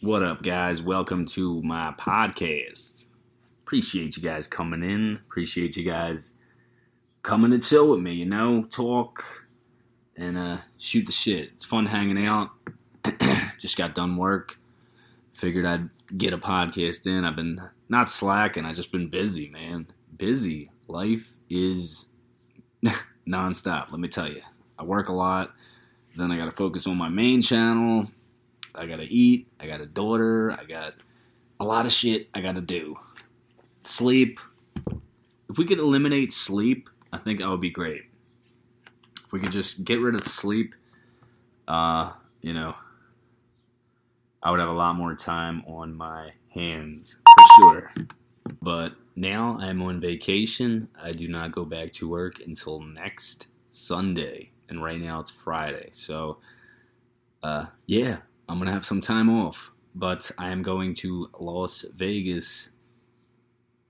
What up, guys? Welcome to my podcast. Appreciate you guys coming in. Appreciate you guys coming to chill with me, you know, talk and uh, shoot the shit. It's fun hanging out. Just got done work. Figured I'd get a podcast in. I've been not slacking, i just been busy, man. Busy. Life is nonstop, let me tell you. I work a lot. Then I got to focus on my main channel I gotta eat. I got a daughter. I got a lot of shit I gotta do. Sleep. If we could eliminate sleep, I think that would be great. If we could just get rid of sleep, uh, you know, I would have a lot more time on my hands for sure. But now I'm on vacation. I do not go back to work until next Sunday. And right now it's Friday. So, uh, yeah, I'm gonna have some time off, but I am going to Las Vegas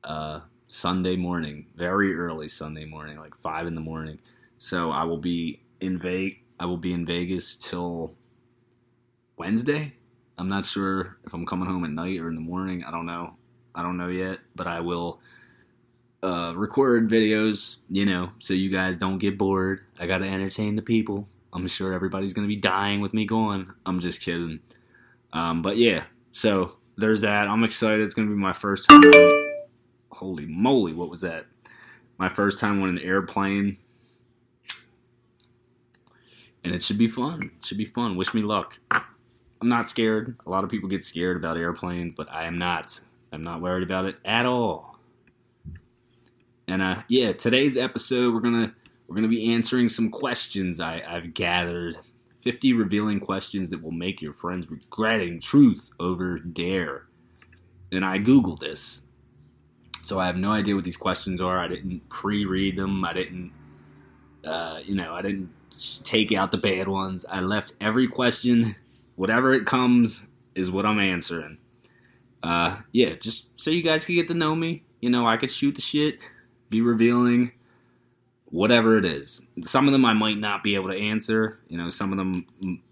uh, Sunday morning, very early Sunday morning, like five in the morning. So I will be in Vegas. I will be in Vegas till Wednesday. I'm not sure if I'm coming home at night or in the morning. I don't know. I don't know yet, but I will uh, record videos, you know, so you guys don't get bored. I got to entertain the people. I'm sure everybody's gonna be dying with me going. I'm just kidding. Um, but yeah, so there's that. I'm excited. It's gonna be my first time. Holy moly, what was that? My first time on an airplane, and it should be fun. It should be fun. Wish me luck. I'm not scared. A lot of people get scared about airplanes, but I am not. I'm not worried about it at all. And uh, yeah, today's episode we're gonna we're going to be answering some questions I, I've gathered 50 revealing questions that will make your friends regretting truth over dare. And I Googled this. So I have no idea what these questions are. I didn't pre read them. I didn't, uh, you know, I didn't take out the bad ones. I left every question, whatever it comes, is what I'm answering. Uh, yeah, just so you guys can get to know me. You know, I could shoot the shit, be revealing whatever it is. Some of them I might not be able to answer. You know, some of them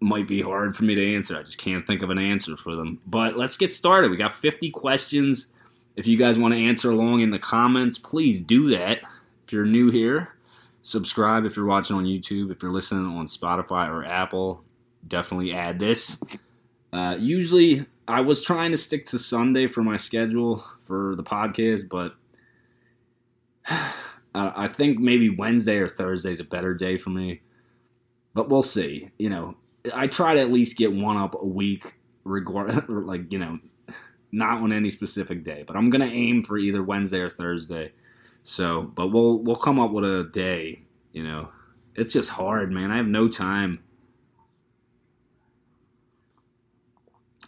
might be hard for me to answer. I just can't think of an answer for them. But let's get started. We got 50 questions. If you guys want to answer along in the comments, please do that. If you're new here, subscribe if you're watching on YouTube. If you're listening on Spotify or Apple, definitely add this. Uh, usually, I was trying to stick to Sunday for my schedule for the podcast, but Uh, I think maybe Wednesday or Thursday is a better day for me, but we'll see. You know, I try to at least get one up a week, regard like you know, not on any specific day, but I'm gonna aim for either Wednesday or Thursday. So, but we'll we'll come up with a day. You know, it's just hard, man. I have no time.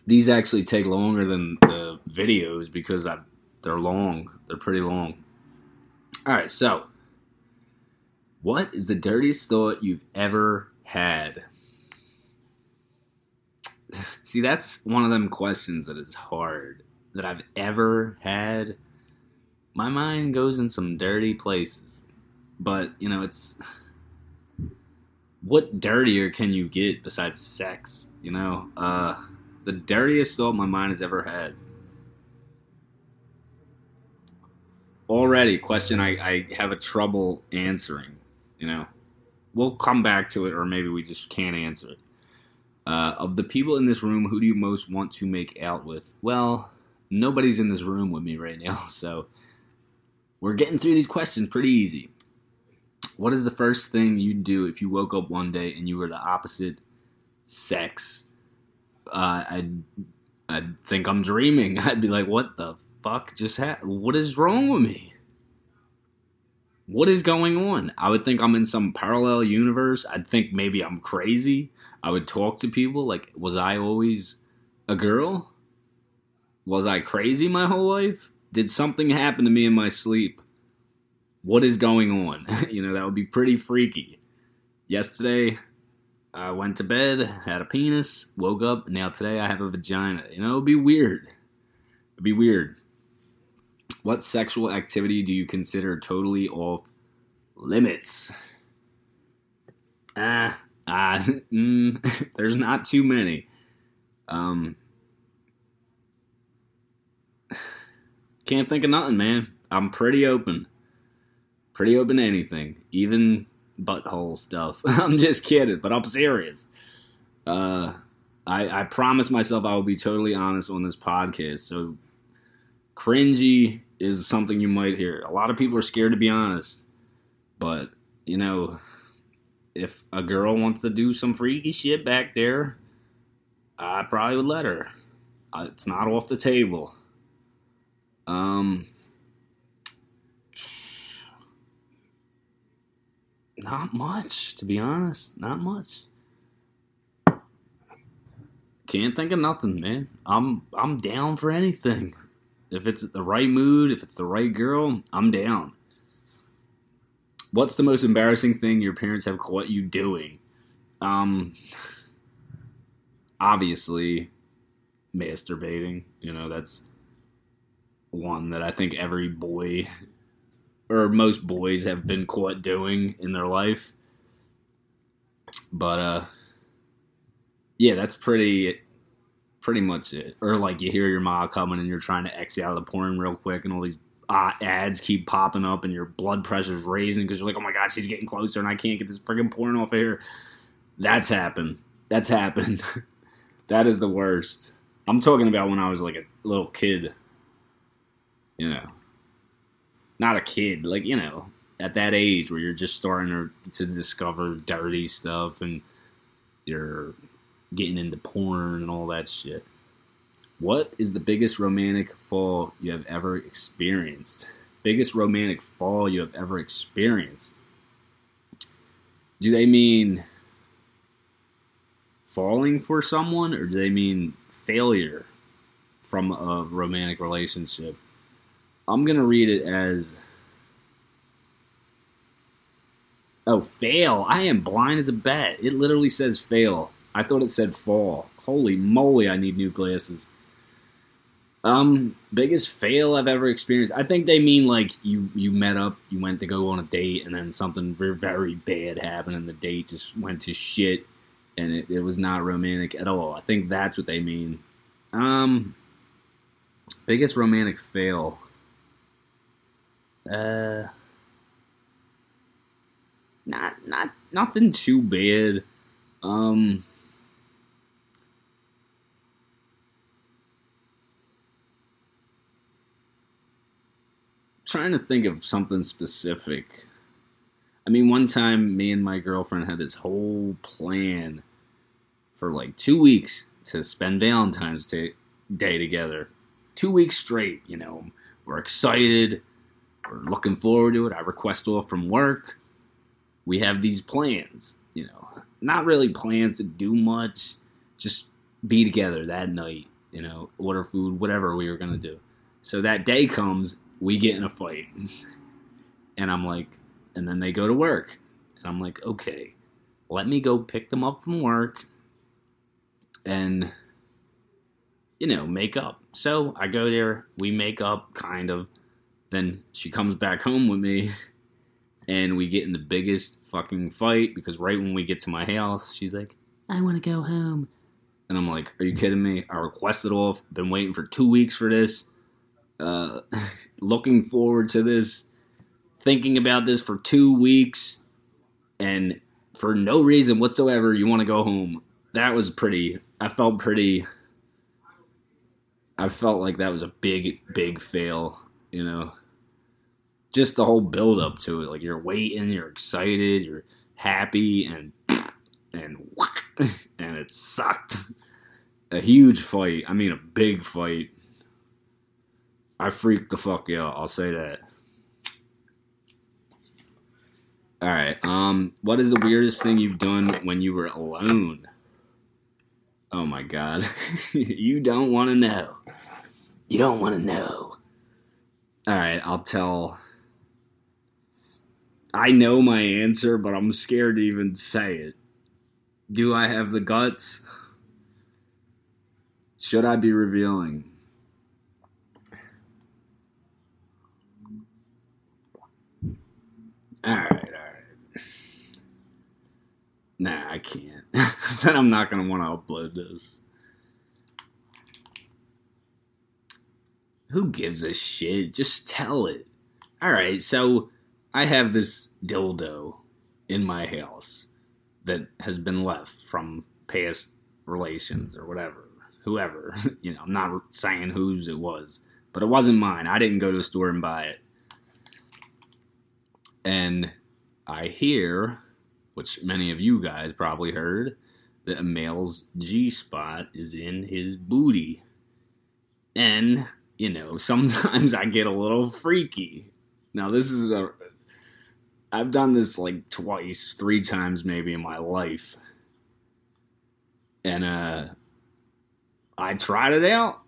These actually take longer than the videos because I, they're long. They're pretty long. All right, so what is the dirtiest thought you've ever had? See, that's one of them questions that is hard that I've ever had. My mind goes in some dirty places. But, you know, it's what dirtier can you get besides sex, you know? Uh the dirtiest thought my mind has ever had already question I, I have a trouble answering. You know, we'll come back to it, or maybe we just can't answer it. Uh, of the people in this room, who do you most want to make out with? Well, nobody's in this room with me right now, so we're getting through these questions pretty easy. What is the first thing you'd do if you woke up one day and you were the opposite sex? Uh, I'd, I'd think I'm dreaming. I'd be like, what the fuck just happened? What is wrong with me? What is going on? I would think I'm in some parallel universe. I'd think maybe I'm crazy. I would talk to people like, was I always a girl? Was I crazy my whole life? Did something happen to me in my sleep? What is going on? you know, that would be pretty freaky. Yesterday, I went to bed, had a penis, woke up, now today I have a vagina. You know, it'd be weird. It'd be weird. What sexual activity do you consider totally off limits? Ah, ah, mm, there's not too many. Um, can't think of nothing, man. I'm pretty open. Pretty open to anything, even butthole stuff. I'm just kidding, but I'm serious. Uh, I, I promise myself I will be totally honest on this podcast. So, cringy is something you might hear. A lot of people are scared to be honest, but you know, if a girl wants to do some freaky shit back there, I probably would let her. It's not off the table. Um, not much, to be honest. Not much. Can't think of nothing, man. I'm I'm down for anything. If it's the right mood, if it's the right girl, I'm down. What's the most embarrassing thing your parents have caught you doing? Um, obviously, masturbating. You know, that's one that I think every boy or most boys have been caught doing in their life. But uh yeah, that's pretty pretty much it. Or like you hear your mom coming and you're trying to exit out of the porn real quick and all these uh, ads keep popping up and your blood pressure's raising because you're like, oh my god, she's getting closer and I can't get this freaking porn off of here. That's happened. That's happened. that is the worst. I'm talking about when I was like a little kid. You know, not a kid, like you know, at that age where you're just starting to, to discover dirty stuff and you're getting into porn and all that shit. What is the biggest romantic fall you have ever experienced? Biggest romantic fall you have ever experienced? Do they mean falling for someone or do they mean failure from a romantic relationship? I'm going to read it as Oh, fail. I am blind as a bat. It literally says fail. I thought it said fall. Holy moly, I need new glasses. Um, biggest fail I've ever experienced. I think they mean like you you met up, you went to go on a date, and then something very very bad happened, and the date just went to shit, and it, it was not romantic at all. I think that's what they mean. Um, biggest romantic fail. Uh, not not nothing too bad. Um, trying to think of something specific. I mean, one time, me and my girlfriend had this whole plan for like two weeks to spend Valentine's Day, together. Two weeks straight, you know. We're excited. We're looking forward to it. I request off from work. We have these plans, you know. Not really plans to do much, just be together that night, you know, order food, whatever we were going to do. So that day comes, we get in a fight. and I'm like, and then they go to work. And I'm like, okay, let me go pick them up from work and, you know, make up. So I go there, we make up, kind of. Then she comes back home with me, and we get in the biggest fucking fight because right when we get to my house, she's like, I want to go home. And I'm like, Are you kidding me? I requested off, been waiting for two weeks for this. Uh, looking forward to this, thinking about this for two weeks, and for no reason whatsoever, you want to go home. That was pretty. I felt pretty. I felt like that was a big, big fail. You know, just the whole build up to it. Like you're waiting, you're excited, you're happy, and and and it sucked. A huge fight. I mean, a big fight. I freaked the fuck out. I'll say that. All right. Um, what is the weirdest thing you've done when you were alone? Oh my god. you don't want to know. You don't want to know. All right, I'll tell. I know my answer, but I'm scared to even say it. Do I have the guts? Should I be revealing? All right, all right. Nah, I can't. then I'm not gonna want to upload this. Who gives a shit? Just tell it. All right, so I have this dildo in my house that has been left from past relations or whatever, whoever. you know, I'm not saying whose it was, but it wasn't mine. I didn't go to the store and buy it. And I hear, which many of you guys probably heard, that a male's G spot is in his booty. And, you know, sometimes I get a little freaky. Now, this is a. I've done this like twice, three times maybe in my life. And, uh, I tried it out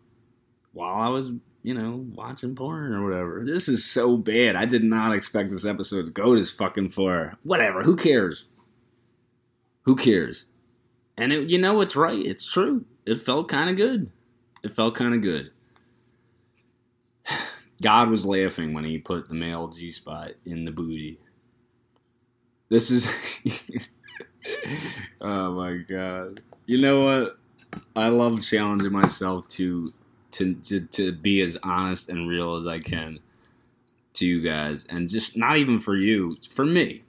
while I was, you know, watching porn or whatever. This is so bad. I did not expect this episode to go this fucking far. Whatever. Who cares? Who cares? And it, you know, it's right. It's true. It felt kind of good. It felt kind of good. God was laughing when he put the male G spot in the booty. This is. oh my god. You know what? I love challenging myself to, to to to be as honest and real as I can to you guys, and just not even for you, for me.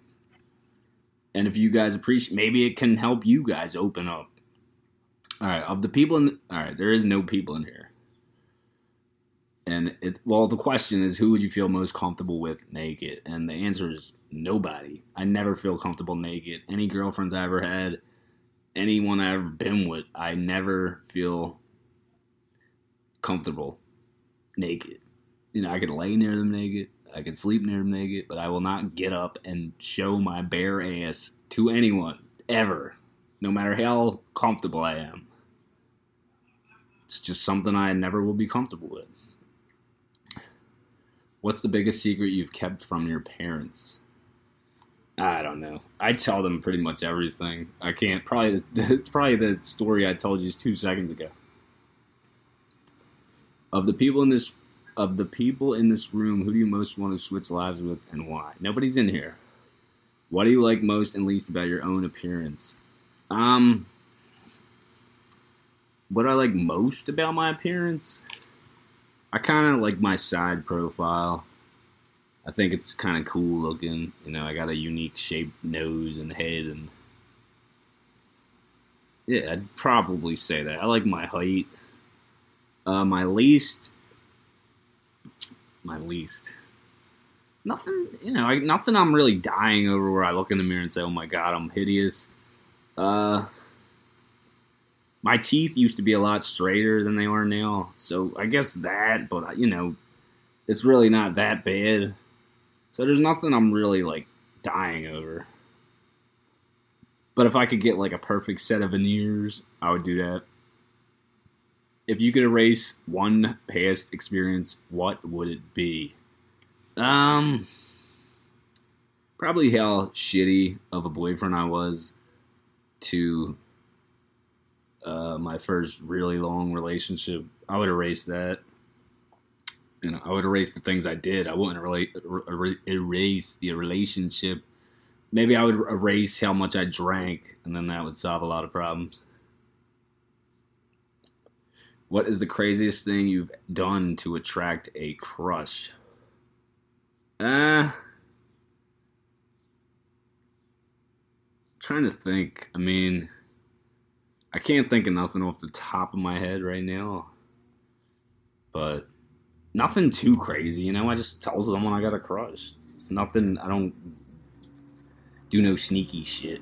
And if you guys appreciate, maybe it can help you guys open up. All right, of the people in, the, all right, there is no people in here. And it, well, the question is, who would you feel most comfortable with naked? And the answer is nobody. I never feel comfortable naked. Any girlfriends I ever had, anyone I ever been with, I never feel comfortable naked. You know, I could lay near them naked. I could sleep near them naked, but I will not get up and show my bare ass to anyone ever, no matter how comfortable I am. It's just something I never will be comfortable with. What's the biggest secret you've kept from your parents? I don't know. I tell them pretty much everything. I can't. Probably it's probably the story I told you two seconds ago. Of the people in this of the people in this room, who do you most want to switch lives with and why? Nobody's in here. What do you like most and least about your own appearance? Um, what I like most about my appearance? I kind of like my side profile. I think it's kind of cool looking. You know, I got a unique shaped nose and head, and yeah, I'd probably say that. I like my height. Uh, my least my least. Nothing, you know, I, nothing I'm really dying over where I look in the mirror and say, oh my god, I'm hideous. Uh, my teeth used to be a lot straighter than they are now. So I guess that, but, you know, it's really not that bad. So there's nothing I'm really, like, dying over. But if I could get, like, a perfect set of veneers, I would do that if you could erase one past experience, what would it be? Um, probably how shitty of a boyfriend I was to uh, my first really long relationship. I would erase that. Know, I would erase the things I did. I wouldn't relate, er- erase the relationship. Maybe I would erase how much I drank, and then that would solve a lot of problems. What is the craziest thing you've done to attract a crush? Uh trying to think. I mean, I can't think of nothing off the top of my head right now. But nothing too crazy, you know. I just tell someone I got a crush. It's nothing. I don't do no sneaky shit.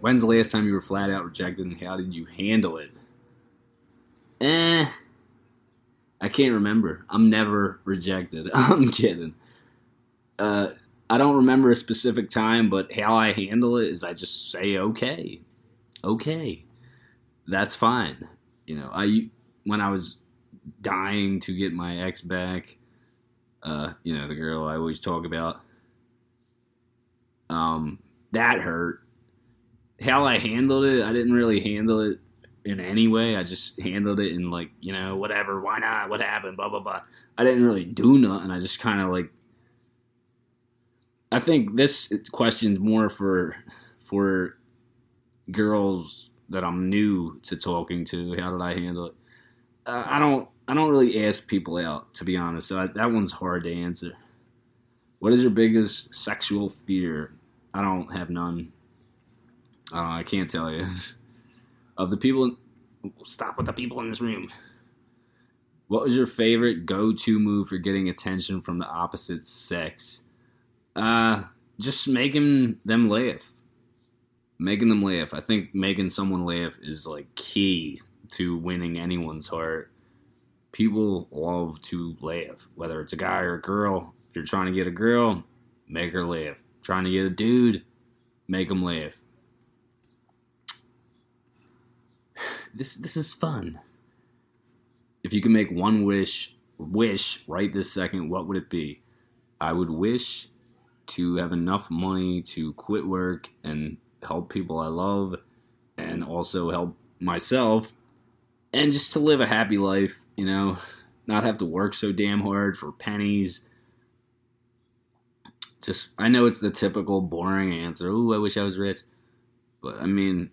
When's the last time you were flat out rejected, and how did you handle it? Eh. I can't remember. I'm never rejected. I'm kidding. Uh, I don't remember a specific time, but how I handle it is I just say okay, okay, that's fine. You know, I when I was dying to get my ex back, uh, you know, the girl I always talk about, um, that hurt. How I handled it, I didn't really handle it in any way. I just handled it in like, you know, whatever, why not? What happened? Blah blah blah. I didn't really do nothing. I just kind of like. I think this question's more for for girls that I'm new to talking to. How did I handle it? Uh, I don't I don't really ask people out, to be honest. So I, that one's hard to answer. What is your biggest sexual fear? I don't have none. Uh, I can't tell you. of the people, stop with the people in this room. What was your favorite go-to move for getting attention from the opposite sex? Uh, just making them laugh. Making them laugh. I think making someone laugh is like key to winning anyone's heart. People love to laugh, whether it's a guy or a girl. If you're trying to get a girl, make her laugh. Trying to get a dude, make him laugh. This this is fun. If you could make one wish, wish right this second, what would it be? I would wish to have enough money to quit work and help people I love and also help myself and just to live a happy life, you know, not have to work so damn hard for pennies. Just, I know it's the typical boring answer. Ooh, I wish I was rich. But I mean,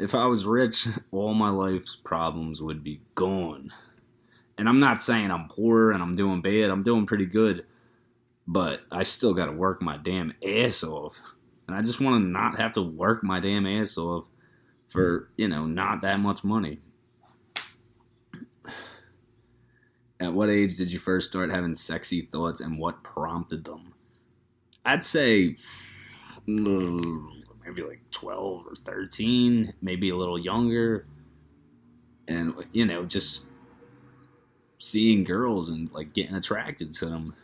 if I was rich, all my life's problems would be gone. And I'm not saying I'm poor and I'm doing bad, I'm doing pretty good. But I still got to work my damn ass off. And I just want to not have to work my damn ass off for, you know, not that much money. At what age did you first start having sexy thoughts and what prompted them? I'd say mm, maybe like 12 or 13, maybe a little younger. And, you know, just seeing girls and like getting attracted to them.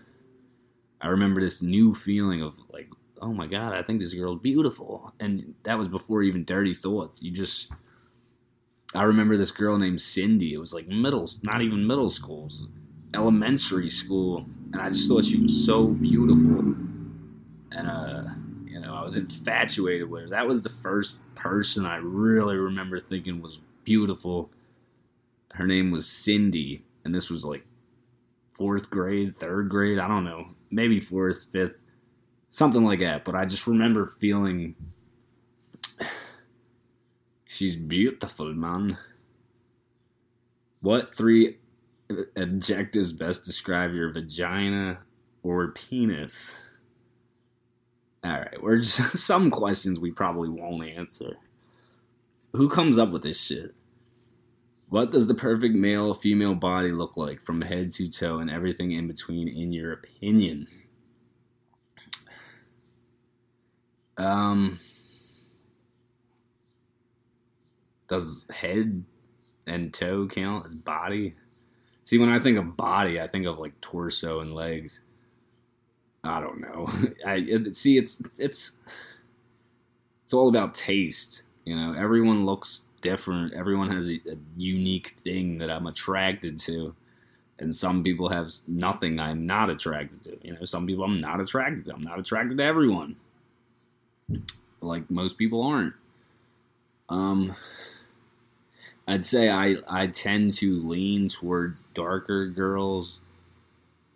I remember this new feeling of like, oh my God, I think this girl's beautiful. And that was before even Dirty Thoughts. You just I remember this girl named Cindy. It was like middle, not even middle school, elementary school, and I just thought she was so beautiful. And uh, was infatuated with her. That was the first person I really remember thinking was beautiful. Her name was Cindy, and this was like fourth grade, third grade. I don't know, maybe fourth, fifth, something like that. But I just remember feeling She's beautiful, man. What three adjectives best describe your vagina or penis? Alright, we're just some questions we probably won't answer. Who comes up with this shit? What does the perfect male female body look like from head to toe and everything in between, in your opinion? Um, does head and toe count as body? See, when I think of body, I think of like torso and legs. I don't know. I see, it's it's it's all about taste. You know, everyone looks different. Everyone has a, a unique thing that I'm attracted to, and some people have nothing I'm not attracted to. You know, some people I'm not attracted to. I'm not attracted to everyone. Like most people aren't. Um, I'd say I I tend to lean towards darker girls,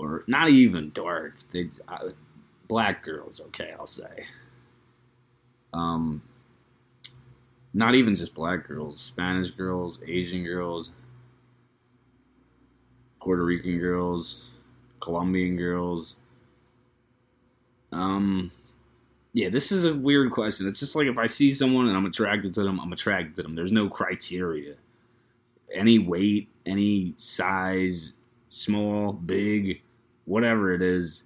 or not even dark. They black girls. Okay, I'll say. Um, not even just black girls, Spanish girls, Asian girls, Puerto Rican girls, Colombian girls. Um, yeah, this is a weird question. It's just like if I see someone and I'm attracted to them, I'm attracted to them. There's no criteria. Any weight, any size, small, big, whatever it is,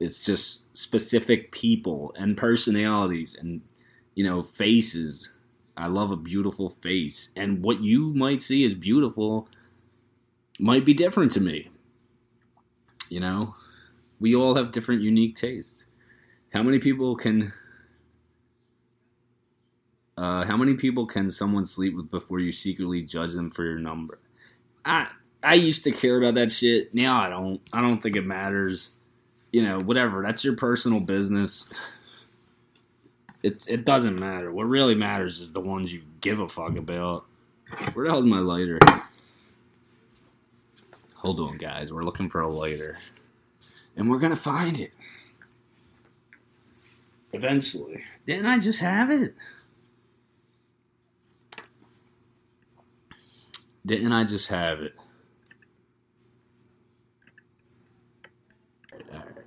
it's just specific people and personalities and you know, faces. I love a beautiful face. And what you might see as beautiful might be different to me. You know, we all have different unique tastes. How many people can uh, how many people can someone sleep with before you secretly judge them for your number? I I used to care about that shit. Now I don't. I don't think it matters. You know, whatever. That's your personal business. It it doesn't matter. What really matters is the ones you give a fuck about. Where the hell's my lighter? Hold on, guys. We're looking for a lighter, and we're gonna find it. Eventually. Didn't I just have it? Didn't I just have it?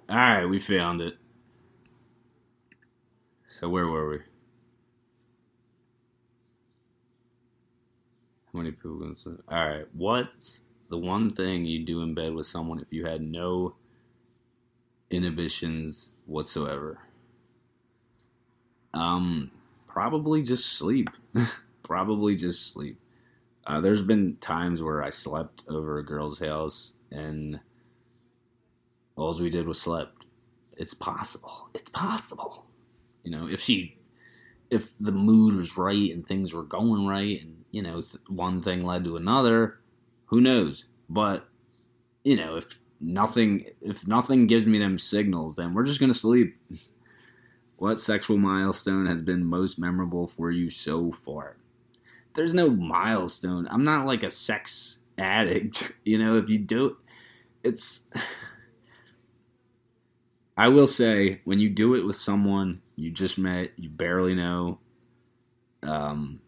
All right, we found it. So where were we? How many people? Can say? All right, what's the one thing you do in bed with someone if you had no inhibitions whatsoever? Um, probably just sleep. probably just sleep. Uh, there's been times where I slept over a girl's house and all we did was slept. It's possible. It's possible. You know, if she, if the mood was right and things were going right, and you know, one thing led to another, who knows? But you know, if nothing, if nothing gives me them signals, then we're just gonna sleep. what sexual milestone has been most memorable for you so far? There's no milestone. I'm not like a sex addict. You know, if you do, it's. I will say, when you do it with someone you just met, you barely know, um,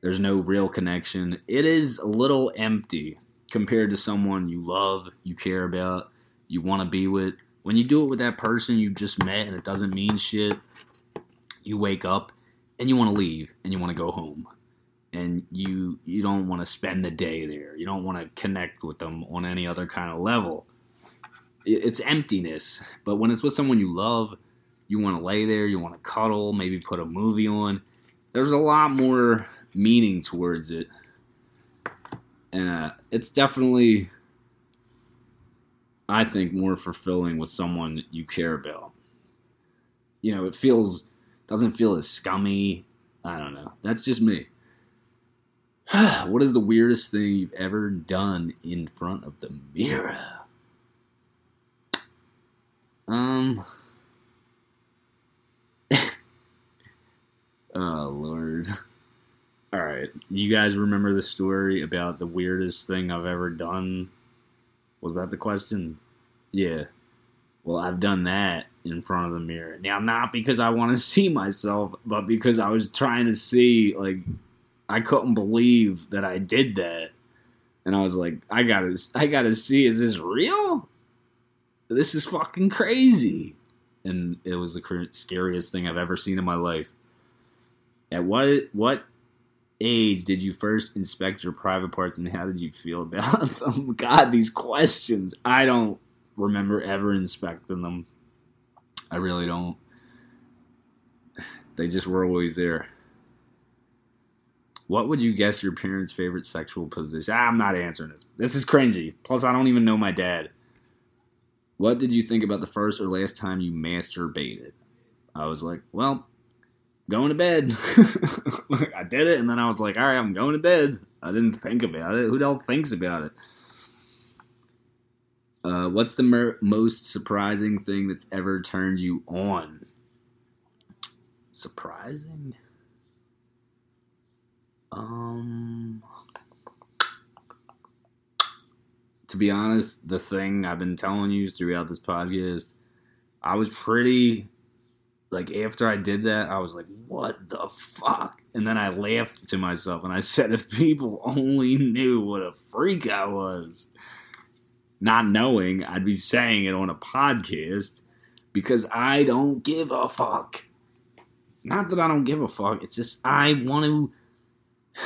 there's no real connection. It is a little empty compared to someone you love, you care about, you want to be with. When you do it with that person you just met and it doesn't mean shit, you wake up and you want to leave and you want to go home. And you you don't want to spend the day there. You don't want to connect with them on any other kind of level it's emptiness. But when it's with someone you love, you want to lay there, you want to cuddle, maybe put a movie on. There's a lot more meaning towards it, and uh, it's definitely, I think, more fulfilling with someone you care about. You know, it feels doesn't feel as scummy. I don't know. That's just me. what is the weirdest thing you've ever done in front of the mirror? Um. oh lord. All right, you guys remember the story about the weirdest thing I've ever done? Was that the question? Yeah. Well, I've done that in front of the mirror. Now, not because I want to see myself, but because I was trying to see, like, I couldn't believe that I did that. And I was like, I gotta, I gotta see, is this real? This is fucking crazy. And it was the scariest thing I've ever seen in my life. At what what age did you first inspect your private parts and how did you feel about them? God, these questions. I don't remember ever inspecting them. I really don't. They just were always there. What would you guess your parents' favorite sexual position? Ah, I'm not answering this. This is cringy. Plus, I don't even know my dad. What did you think about the first or last time you masturbated? I was like, well, going to bed. I did it, and then I was like, all right, I'm going to bed. I didn't think about it. Who the hell thinks about it? Uh, what's the mer- most surprising thing that's ever turned you on? Surprising? Um to be honest, the thing I've been telling you throughout this podcast, I was pretty like after I did that, I was like, "What the fuck?" And then I laughed to myself and I said, "If people only knew what a freak I was." Not knowing I'd be saying it on a podcast because I don't give a fuck. Not that I don't give a fuck, it's just I want to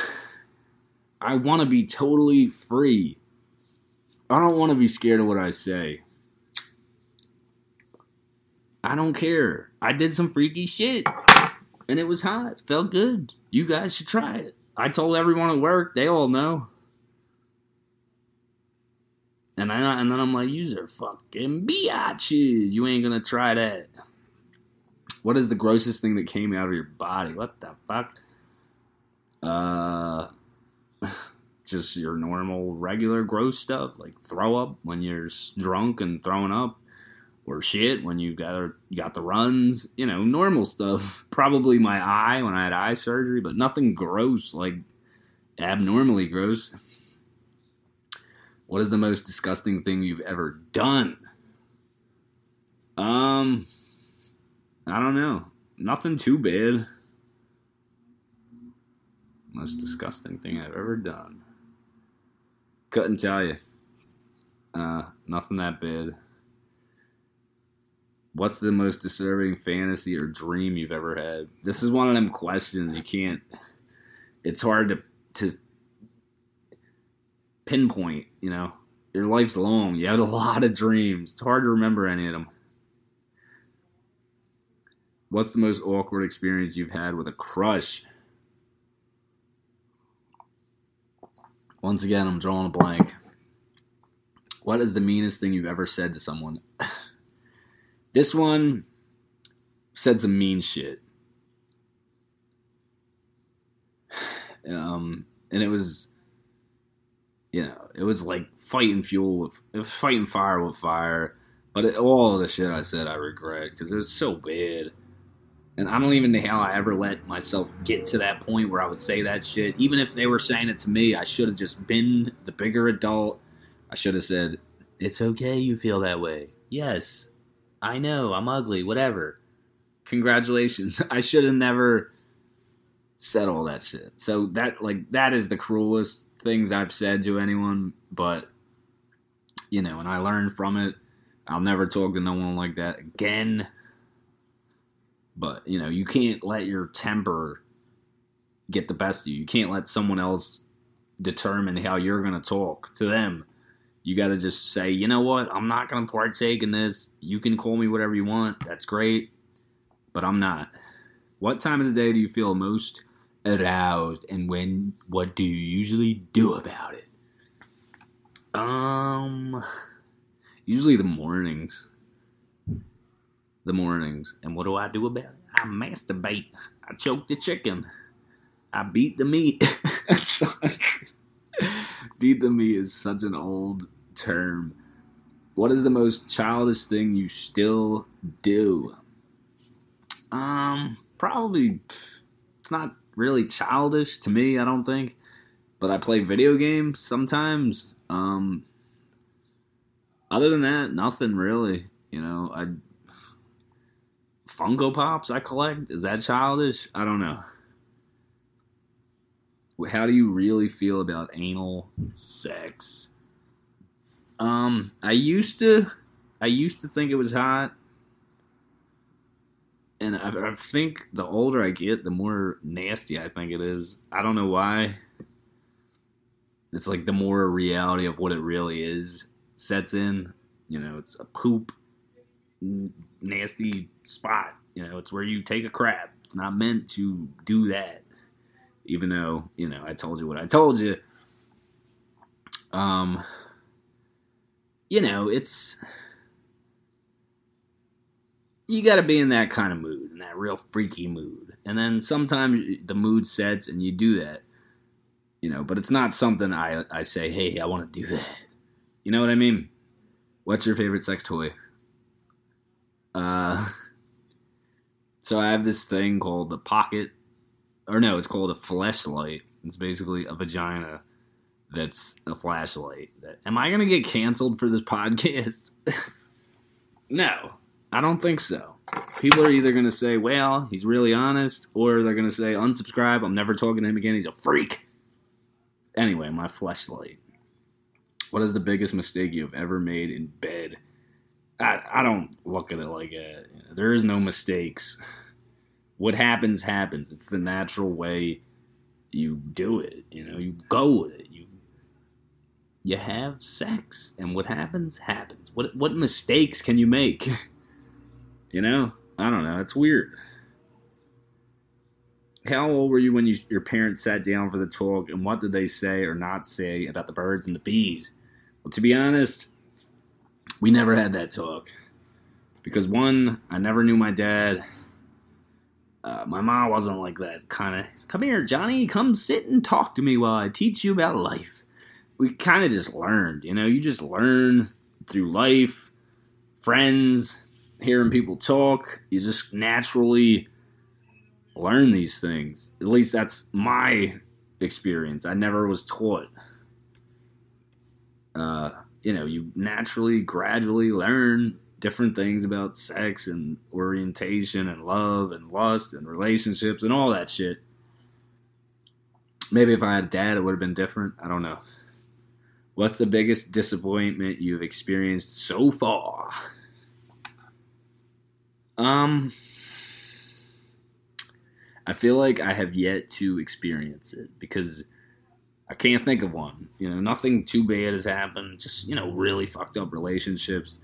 I want to be totally free I don't want to be scared of what I say. I don't care. I did some freaky shit. And it was hot. Felt good. You guys should try it. I told everyone at work. They all know. And I and then I'm like, you are fucking biatches. You ain't gonna try that. What is the grossest thing that came out of your body? What the fuck? Uh just your normal, regular gross stuff like throw up when you're drunk and throwing up, or shit when you got got the runs. You know, normal stuff. Probably my eye when I had eye surgery, but nothing gross like abnormally gross. What is the most disgusting thing you've ever done? Um, I don't know. Nothing too bad. Most disgusting thing I've ever done. Couldn't tell you. Uh, nothing that bad. What's the most disturbing fantasy or dream you've ever had? This is one of them questions you can't. It's hard to to pinpoint. You know, your life's long. You had a lot of dreams. It's hard to remember any of them. What's the most awkward experience you've had with a crush? Once again, I'm drawing a blank. What is the meanest thing you've ever said to someone? this one said some mean shit. Um, and it was, you know, it was like fighting fuel with, it was fighting fire with fire. But it, all the shit I said, I regret because it was so bad. And I don't even know how I ever let myself get to that point where I would say that shit. Even if they were saying it to me, I should have just been the bigger adult. I should have said, It's okay you feel that way. Yes, I know, I'm ugly, whatever. Congratulations. I should have never said all that shit. So that like that is the cruelest things I've said to anyone, but you know, and I learned from it. I'll never talk to no one like that again. But, you know, you can't let your temper get the best of you. You can't let someone else determine how you're going to talk to them. You got to just say, you know what? I'm not going to partake in this. You can call me whatever you want. That's great. But I'm not. What time of the day do you feel most aroused and when what do you usually do about it? Um usually the mornings the mornings. And what do I do about it? I masturbate. I choke the chicken. I beat the meat. beat the meat is such an old term. What is the most childish thing you still do? Um, probably it's not really childish to me, I don't think. But I play video games sometimes. Um other than that, nothing really. You know, I Funko Pops I collect. Is that childish? I don't know. How do you really feel about anal sex? Um, I used to, I used to think it was hot, and I, I think the older I get, the more nasty I think it is. I don't know why. It's like the more reality of what it really is sets in. You know, it's a poop nasty spot. You know, it's where you take a crap. It's not meant to do that. Even though, you know, I told you what I told you. Um you know, it's you got to be in that kind of mood, in that real freaky mood. And then sometimes the mood sets and you do that. You know, but it's not something I I say, "Hey, I want to do that." You know what I mean? What's your favorite sex toy? Uh, so I have this thing called the pocket, or no, it's called a Fleshlight. It's basically a vagina that's a flashlight. That, am I gonna get canceled for this podcast? no, I don't think so. People are either gonna say, "Well, he's really honest," or they're gonna say, "Unsubscribe. I'm never talking to him again. He's a freak." Anyway, my Fleshlight. What is the biggest mistake you've ever made in bed? I, I don't look at it like a, there is no mistakes. What happens happens. It's the natural way you do it. You know, you go with it. You you have sex, and what happens happens. What what mistakes can you make? you know, I don't know. It's weird. How old were you when you, your parents sat down for the talk, and what did they say or not say about the birds and the bees? Well, to be honest, we never had that talk because one, I never knew my dad. Uh, my mom wasn't like that kind of. Come here, Johnny. Come sit and talk to me while I teach you about life. We kind of just learned, you know. You just learn through life, friends, hearing people talk. You just naturally learn these things. At least that's my experience. I never was taught. Uh, you know, you naturally, gradually learn different things about sex and orientation and love and lust and relationships and all that shit. Maybe if I had dad, it would have been different. I don't know. What's the biggest disappointment you've experienced so far? Um, I feel like I have yet to experience it because I can't think of one. You know, nothing too bad has happened. Just you know, really fucked up relationships,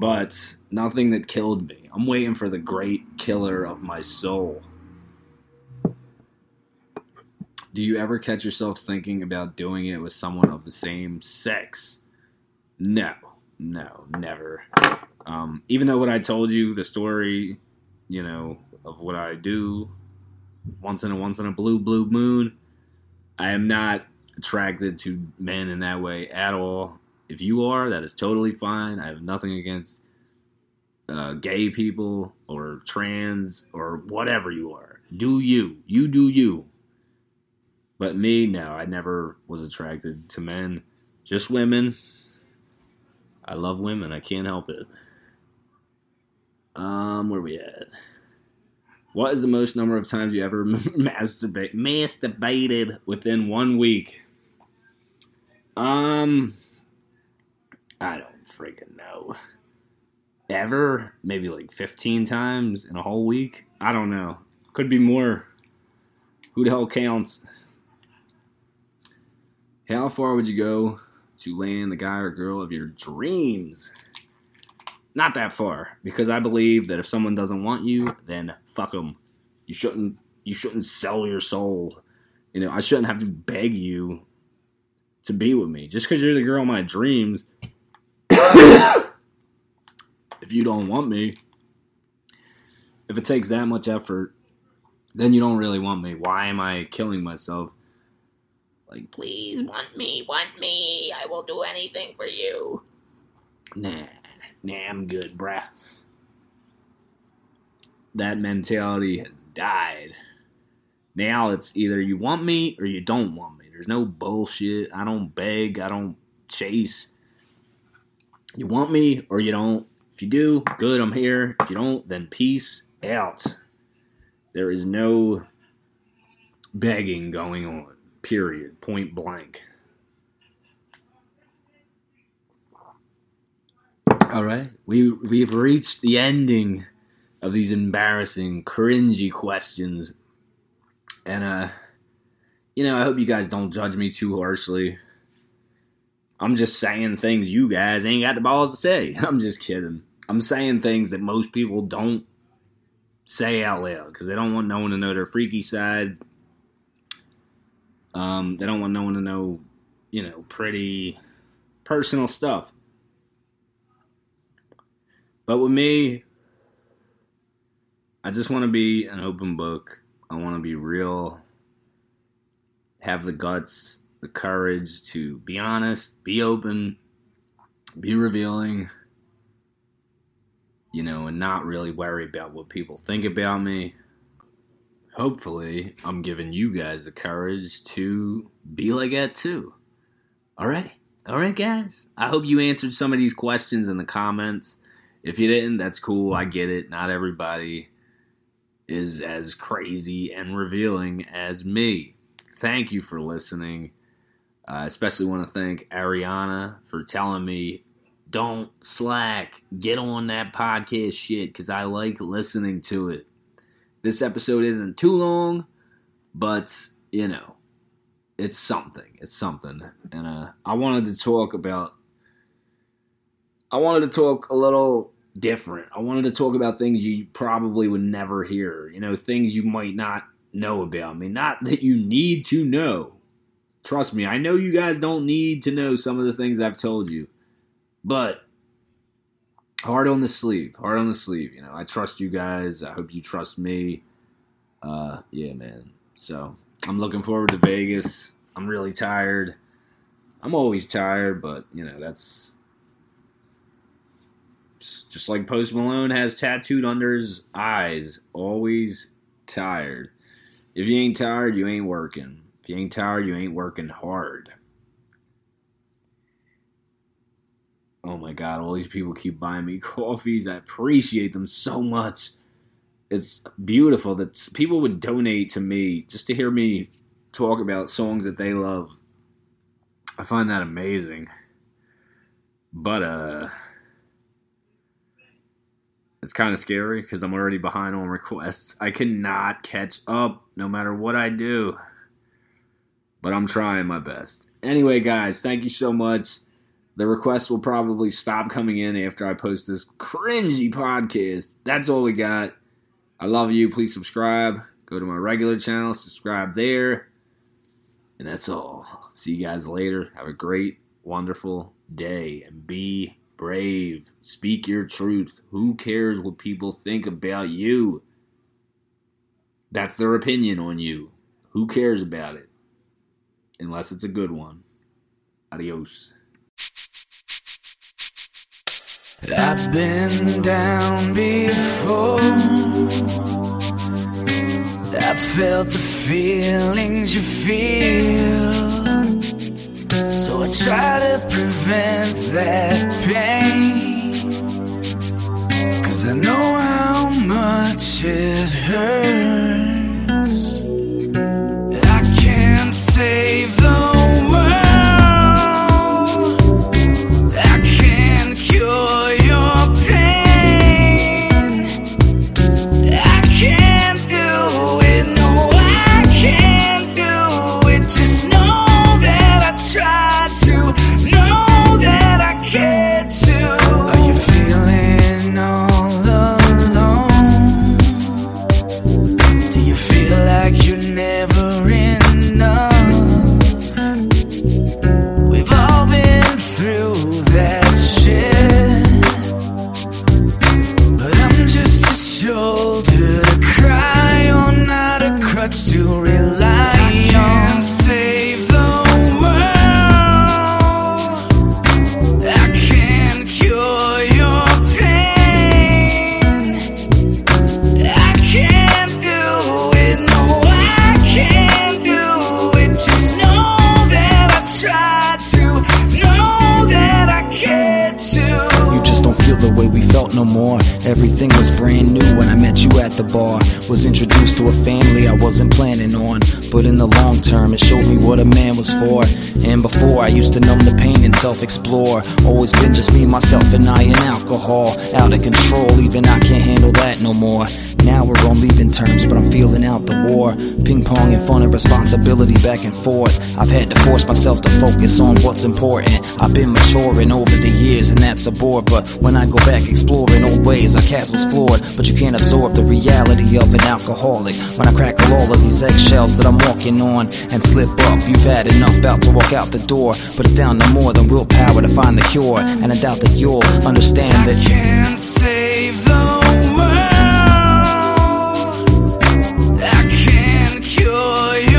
but nothing that killed me. I'm waiting for the great killer of my soul. Do you ever catch yourself thinking about doing it with someone of the same sex? No, no, never. Um, even though what I told you, the story, you know, of what I do once in a once in a blue blue moon, I am not attracted to men in that way at all. If you are, that is totally fine. I have nothing against uh, gay people or trans or whatever you are. Do you? You do you. But me, no, I never was attracted to men, just women. I love women. I can't help it. Um, where are we at? What is the most number of times you ever masturbate masturbated within one week? Um, I don't freaking know. Ever? Maybe like 15 times in a whole week? I don't know. Could be more. Who the hell counts? How far would you go to land the guy or girl of your dreams? Not that far, because I believe that if someone doesn't want you, then fuck them. You shouldn't. You shouldn't sell your soul. You know, I shouldn't have to beg you to be with me just because you're the girl of my dreams. if you don't want me, if it takes that much effort, then you don't really want me. Why am I killing myself? Like, please want me, want me. I will do anything for you. Nah, nah, I'm good, bruh. That mentality has died. Now it's either you want me or you don't want me. There's no bullshit. I don't beg. I don't chase. You want me or you don't. If you do, good, I'm here. If you don't, then peace out. There is no begging going on. Period. Point blank. All right, we we've reached the ending of these embarrassing, cringy questions, and uh, you know, I hope you guys don't judge me too harshly. I'm just saying things you guys ain't got the balls to say. I'm just kidding. I'm saying things that most people don't say out loud because they don't want no one to know their freaky side um, they don't want no one to know, you know, pretty personal stuff. But with me, I just want to be an open book. I want to be real, have the guts, the courage to be honest, be open, be revealing, you know, and not really worry about what people think about me hopefully I'm giving you guys the courage to be like that too. All right. All right, guys. I hope you answered some of these questions in the comments. If you didn't, that's cool. I get it. Not everybody is as crazy and revealing as me. Thank you for listening. I especially want to thank Ariana for telling me don't slack. Get on that podcast shit because I like listening to it. This episode isn't too long, but you know, it's something. It's something. And uh, I wanted to talk about. I wanted to talk a little different. I wanted to talk about things you probably would never hear. You know, things you might not know about me. Not that you need to know. Trust me, I know you guys don't need to know some of the things I've told you. But hard on the sleeve, hard on the sleeve. You know, I trust you guys. I hope you trust me. Uh, yeah, man. So I'm looking forward to Vegas. I'm really tired. I'm always tired, but you know that's just like Post Malone has tattooed under his eyes. Always tired. If you ain't tired, you ain't working. If you ain't tired, you ain't working hard. Oh my god, all these people keep buying me coffees. I appreciate them so much. It's beautiful that people would donate to me just to hear me talk about songs that they love. I find that amazing. But uh It's kind of scary because I'm already behind on requests. I cannot catch up no matter what I do. But I'm trying my best. Anyway, guys, thank you so much. The requests will probably stop coming in after I post this cringy podcast. That's all we got. I love you. Please subscribe. Go to my regular channel, subscribe there. And that's all. See you guys later. Have a great, wonderful day and be brave. Speak your truth. Who cares what people think about you? That's their opinion on you. Who cares about it? Unless it's a good one. Adios. I've been down before. I felt the feelings you feel. So I try to prevent that pain. Cause I know how much it hurts. The way we felt no more. Everything was brand new when I met you at the bar. Was introduced to a family I wasn't planning on. But in the long term, it showed me what a man was for. And before, I used to numb the pain and self explore. Always been just me, myself, and I and alcohol. Out of control, even I can't handle that no more. Now we're on leaving terms, but I'm feeling out the war. Ping pong and fun and responsibility back and forth. I've had to force myself to focus on what's important. I've been maturing over the years, and that's a bore. But when I go back exploring old ways, our castle's floored. But you can't absorb the reality of an alcoholic. When I crackle all of these eggshells that I'm walking on and slip up, you've had enough, about to walk out the door. But it's down to more than willpower to find the cure. And I doubt that you'll understand I that. can't save the world. I can't cure your